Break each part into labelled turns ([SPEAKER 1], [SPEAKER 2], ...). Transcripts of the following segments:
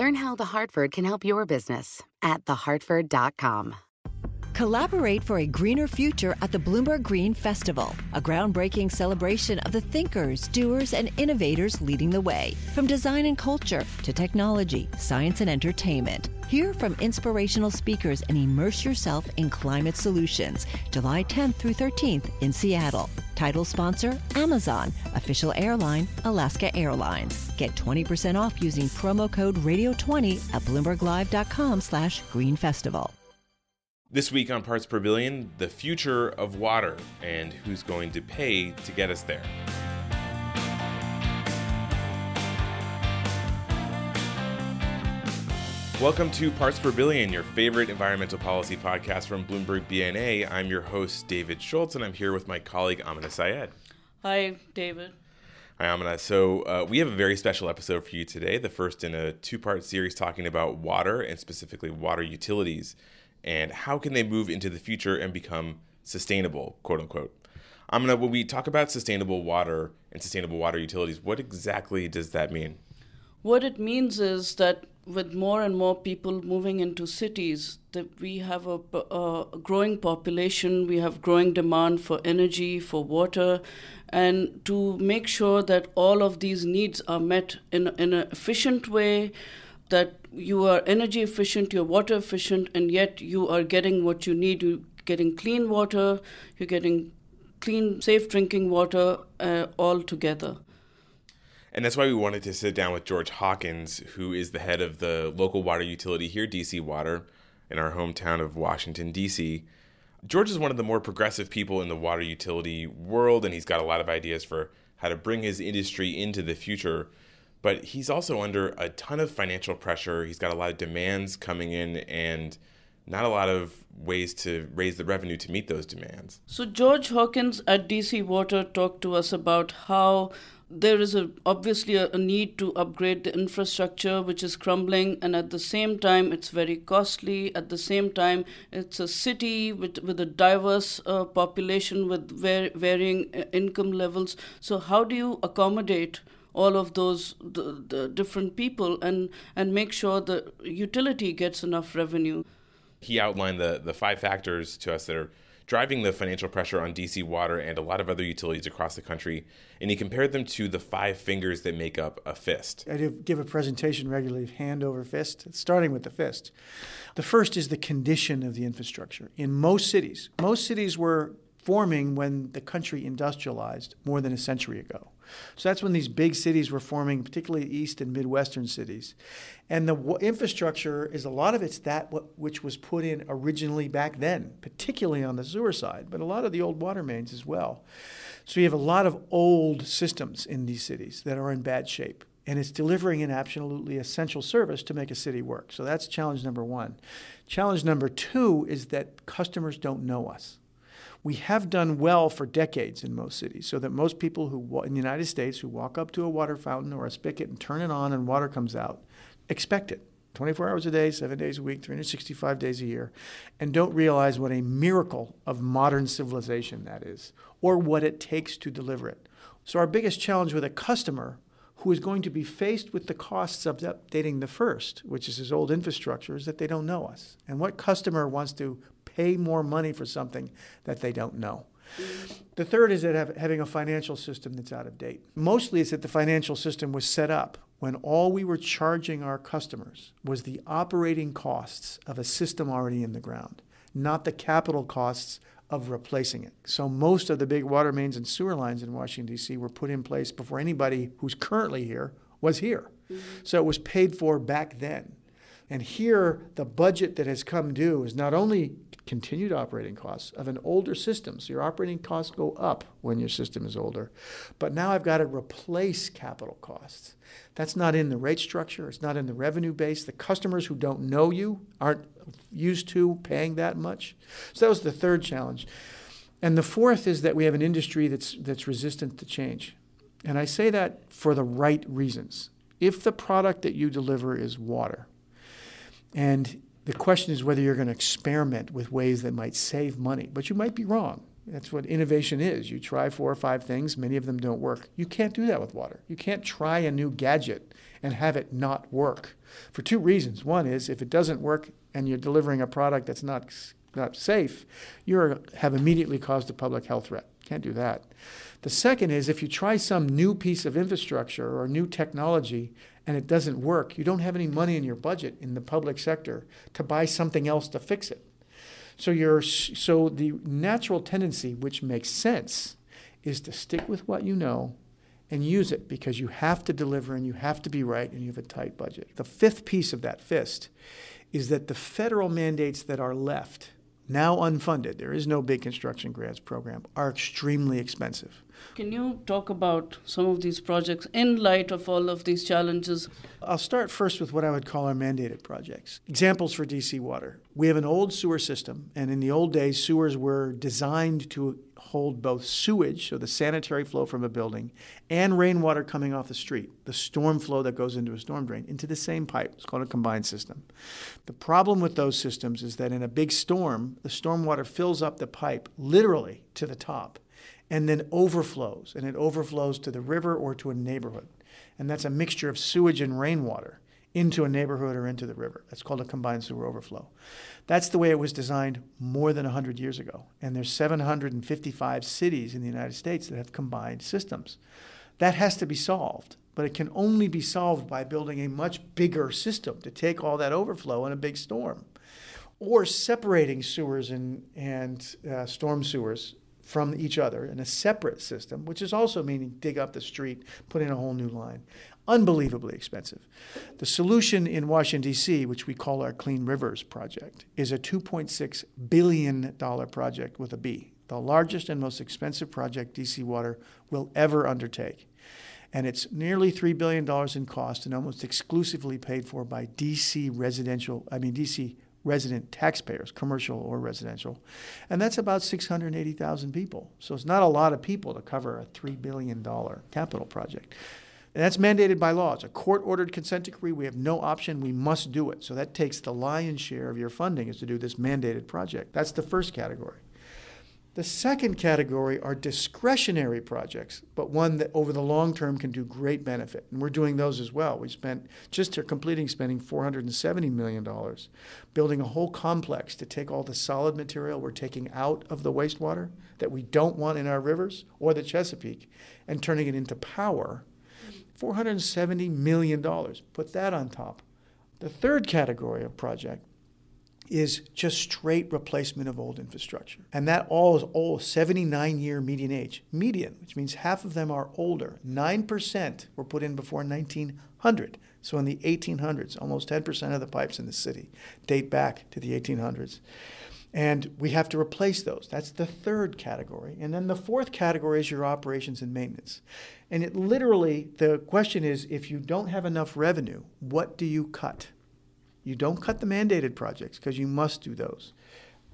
[SPEAKER 1] Learn how The Hartford can help your business at thehartford.com.
[SPEAKER 2] Collaborate for a greener future at the Bloomberg Green Festival, a groundbreaking celebration of the thinkers, doers, and innovators leading the way. From design and culture to technology, science, and entertainment. Hear from inspirational speakers and immerse yourself in climate solutions. July 10th through 13th in Seattle. Title sponsor Amazon. Official airline Alaska Airlines. Get 20% off using promo code Radio20 at BloombergLive.com slash Green Festival.
[SPEAKER 3] This week on Parts Per Billion, the future of water and who's going to pay to get us there. Welcome to Parts Per Billion, your favorite environmental policy podcast from Bloomberg BNA. I'm your host, David Schultz, and I'm here with my colleague, Amena Saiyid.
[SPEAKER 4] Hi, David.
[SPEAKER 3] Hi, Amena. So, uh, we have a very special episode for you today, the first in a two part series talking about water and specifically water utilities and how can they move into the future and become sustainable, quote unquote. Amena, when we talk about sustainable water and sustainable water utilities, what exactly does that mean?
[SPEAKER 4] What it means is that with more and more people moving into cities, that we have a, a, growing population, we have growing demand for energy, for water, and to make sure that all of these needs are met in, in an efficient way, that you are energy efficient, you're water efficient, and yet you are getting what you need. You're getting clean water, you're getting clean, safe drinking water uh, all together.
[SPEAKER 3] And that's why we wanted to sit down with George Hawkins, who is the head of the local water utility here, DC Water, in our hometown of Washington, D.C. George is one of the more progressive people in the water utility world, and he's got a lot of ideas for how to bring his industry into the future. But he's also under a ton of financial pressure. He's got a lot of demands coming in and not a lot of ways to raise the revenue to meet those demands.
[SPEAKER 4] So, George Hawkins at DC Water talked to us about how there is a, obviously a, a, need to upgrade the infrastructure which is crumbling and at the same time it's very costly. At the same time it's a city with, with a diverse uh, population with var- varying uh, income levels. So how do you accommodate all of those the, the different people and and make sure the utility gets enough revenue
[SPEAKER 3] he outlined the the five factors to us that are driving the financial pressure on DC Water and a lot of other utilities across the country, and he compared them to the five fingers that make up a fist.
[SPEAKER 5] I do give a presentation regularly, hand over fist, starting with the fist. The first is the condition of the infrastructure. In most cities, most cities were forming when the country industrialized more than a century ago. So that's when these big cities were forming, particularly east and midwestern cities. And the w- infrastructure is a lot of it's that w- which was put in originally back then, particularly on the sewer side, but a lot of the old water mains as well. So you have a lot of old systems in these cities that are in bad shape. And it's delivering an absolutely essential service to make a city work. So that's challenge number one. Challenge number two is that customers don't know us we have done well for decades in most cities, so that most people who in the United States who walk up to a water fountain or a spigot and turn it on and water comes out expect it 24 hours a day, seven days a week, 365 days a year, and don't realize what a miracle of modern civilization that is, or what it takes to deliver it. So, our biggest challenge with a customer who is going to be faced with the costs of updating the first, which is his old infrastructure, is that they don't know us. And what customer wants to pay more money for something that they don't know. The third is that have, having a financial system that's out of date. Mostly it's that the financial system was set up when all we were charging our customers was the operating costs of a system already in the ground, not the capital costs of replacing it. So most of the big water mains and sewer lines in Washington, D.C. were put in place before anybody who's currently here was here. Mm-hmm. So it was paid for back then And here, the budget that has come due is not only continued operating costs of an older system. So your operating costs go up when your system is older. But now I've got to replace capital costs. That's not in the rate structure, it's not in the revenue base. The customers who don't know you aren't used to paying that much. So that was the third challenge. And the fourth is that we have an industry that's, that's resistant to change. And I say that for the right reasons. If the product that you deliver is water, and the question is whether you're going to experiment with ways that might save money, but you might be wrong. That's what innovation is. You try four or five things, many of them don't work. You can't do that with water. You can't try a new gadget and have it not work for two reasons. One is if it doesn't work and you're delivering a product that's not not safe, you have immediately caused a public health threat. Can't do that. The second is if you try some new piece of infrastructure or new technology and it doesn't work, you don't have any money in your budget in the public sector to buy something else to fix it. So you're so the natural tendency which makes sense is to stick with what you know and use it because you have to deliver and you have to be right and you have a tight budget. The fifth piece of that fist is that the federal mandates that are left now unfunded, there is no big construction grants program, are extremely expensive.
[SPEAKER 4] Can you talk about some of these projects in light of all of these challenges?
[SPEAKER 5] I'll start first with what I would call our mandated projects. Examples for DC Water. We have an old sewer system, and in the old days, sewers were designed to hold both sewage, so the sanitary flow from a building, and rainwater coming off the street, the storm flow that goes into a storm drain, into the same pipe. It's called a combined system. The problem with those systems is that in a big storm, the stormwater fills up the pipe literally to the top and then overflows, and it overflows to the river or to a neighborhood. And that's a mixture of sewage and rainwater into a neighborhood or into the river. That's called a combined sewer overflow. That's the way it was designed more than 100 years ago. And there's 755 cities in the United States that have combined systems. That has to be solved, but it can only be solved by building a much bigger system to take all that overflow in a big storm. Or separating sewers and, and uh, storm sewers from each other in a separate system, which is also meaning dig up the street, put in a whole new line. Unbelievably expensive. The solution in Washington, D.C., which we call our Clean Rivers Project, is a $2.6 billion project with a B, the largest and most expensive project D.C. Water will ever undertake. And it's nearly $3 billion in cost and almost exclusively paid for by D.C. residential, I mean, D.C resident taxpayers, commercial or residential. And that's about 680,000 people. So it's not a lot of people to cover a $3 billion capital project. And that's mandated by law. It's a court ordered consent decree. We have no option. We must do it. So that takes the lion's share of your funding is to do this mandated project. That's the first category. The second category are discretionary projects, but one that over the long term can do great benefit. And we're doing those as well. We spent, just to completing spending $470 million, building a whole complex to take all the solid material we're taking out of the wastewater that we don't want in our rivers or the Chesapeake and turning it into power. $470 million. Put that on top. The third category of project is just straight replacement of old infrastructure. And that all is old, 79 year median age. Median, which means half of them are older. 9% were put in before 1900. So in the 1800s, almost 10% of the pipes in the city date back to the 1800s. And we have to replace those. That's the third category. And then the fourth category is your operations and maintenance. And it literally, the question is if you don't have enough revenue, what do you cut? You don't cut the mandated projects because you must do those.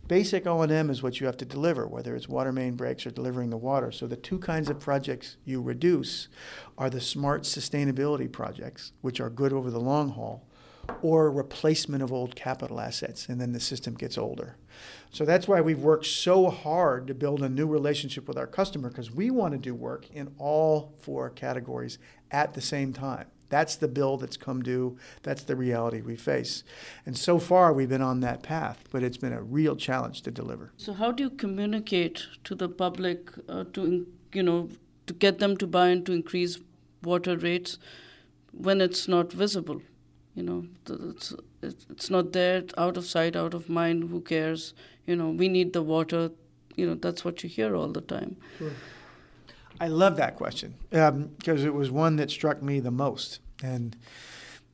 [SPEAKER 5] Basic O&M is what you have to deliver, whether it's water main breaks or delivering the water. So the two kinds of projects you reduce are the smart sustainability projects, which are good over the long haul, or replacement of old capital assets, and then the system gets older. So that's why we've worked so hard to build a new relationship with our customer because we want to do work in all four categories at the same time. That's the bill that's come due. That's the reality we face. And so far, we've been on that path, but it's been a real challenge to deliver.
[SPEAKER 4] So, how do you communicate to the public uh, to, you know, to get them to buy and to increase water rates when it's not visible? You know, it's, it's not there, out of sight, out of mind. Who cares? You know, we need the water. You know, that's what you hear all the time.
[SPEAKER 5] Sure. I love that question because um, it was one that struck me the most. And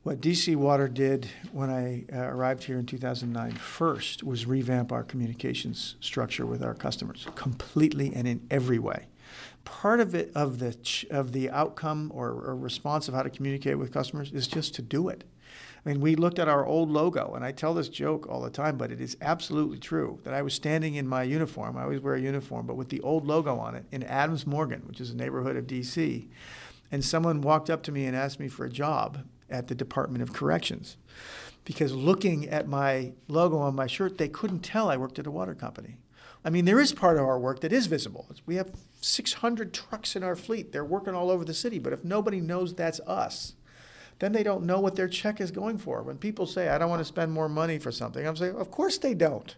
[SPEAKER 5] What DC Water did when I uh, arrived here in 2009 first was revamp our communications structure with our customers completely and in every way. Part of it of the ch- of the outcome or, or response of how to communicate with customers is just to do it. I mean, we looked at our old logo, and I tell this joke all the time, but it is absolutely true that I was standing in my uniform. I always wear a uniform, but with the old logo on it in Adams Morgan, which is a neighborhood of D.C. And someone walked up to me and asked me for a job at the Department of Corrections because looking at my logo on my shirt, they couldn't tell I worked at a water company. I mean, there is part of our work that is visible. We have 600 trucks in our fleet. They're working all over the city, but if nobody knows that's us, then they don't know what their check is going for. When people say, I don't want to spend more money for something, I'm saying, of course they don't.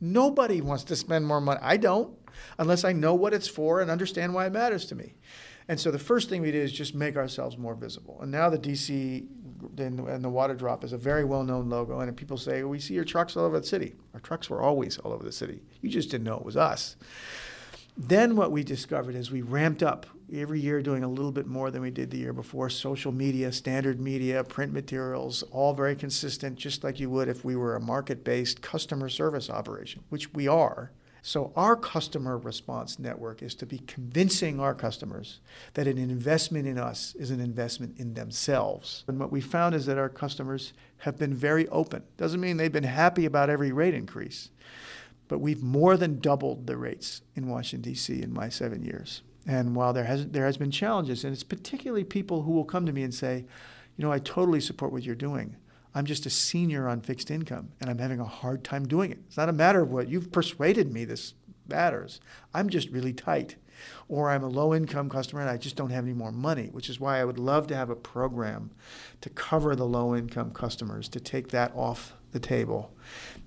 [SPEAKER 5] Nobody wants to spend more money. I don't, unless I know what it's for and understand why it matters to me. And so the first thing we did is just make ourselves more visible. And now the DC and the water drop is a very well-known logo. And people say, "We see your trucks all over the city." Our trucks were always all over the city. You just didn't know it was us. Then what we discovered is we ramped up every year, doing a little bit more than we did the year before. Social media, standard media, print materials, all very consistent, just like you would if we were a market-based customer service operation, which we are. So, our customer response network is to be convincing our customers that an investment in us is an investment in themselves. And what we found is that our customers have been very open. Doesn't mean they've been happy about every rate increase, but we've more than doubled the rates in Washington, D.C. in my seven years. And while there has, there has been challenges, and it's particularly people who will come to me and say, you know, I totally support what you're doing. I'm just a senior on fixed income and I'm having a hard time doing it. It's not a matter of what you've persuaded me this matters. I'm just really tight. Or I'm a low income customer and I just don't have any more money, which is why I would love to have a program to cover the low income customers, to take that off the table.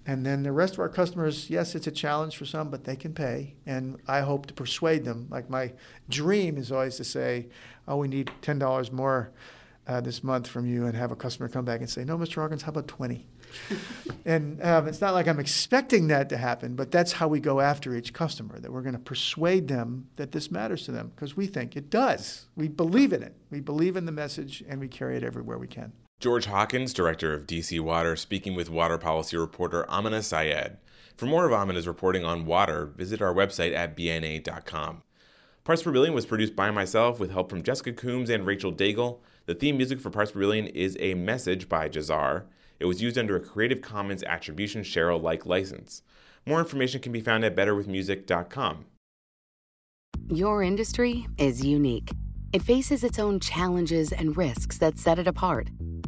[SPEAKER 5] And then the rest of our customers, yes, it's a challenge for some, but they can pay. And I hope to persuade them. Like my dream is always to say, oh, we need $10 more uh, this month from you and have a customer come back and say, no, Mr. Hawkins, how about 20? and um, it's not like I'm expecting that to happen, but that's how we go after each customer, that we're going to persuade them that this matters to them because we think it does. We believe in it. We believe in the message and we carry it everywhere we can.
[SPEAKER 3] George Hawkins, director of DC Water, speaking with water policy reporter Amena Saiyid. For more of Amena's reporting on water, visit our website at bna.com. Parts Per Billion was produced by myself with help from Jessica Coombs and Rachel Daigle. The theme music for Parts Per Billion is A Message by Jahzzar. It was used under a Creative Commons Attribution Share Alike license. More information can be found at betterwithmusic.com.
[SPEAKER 1] Your industry is unique. It faces its own challenges and risks that set it apart.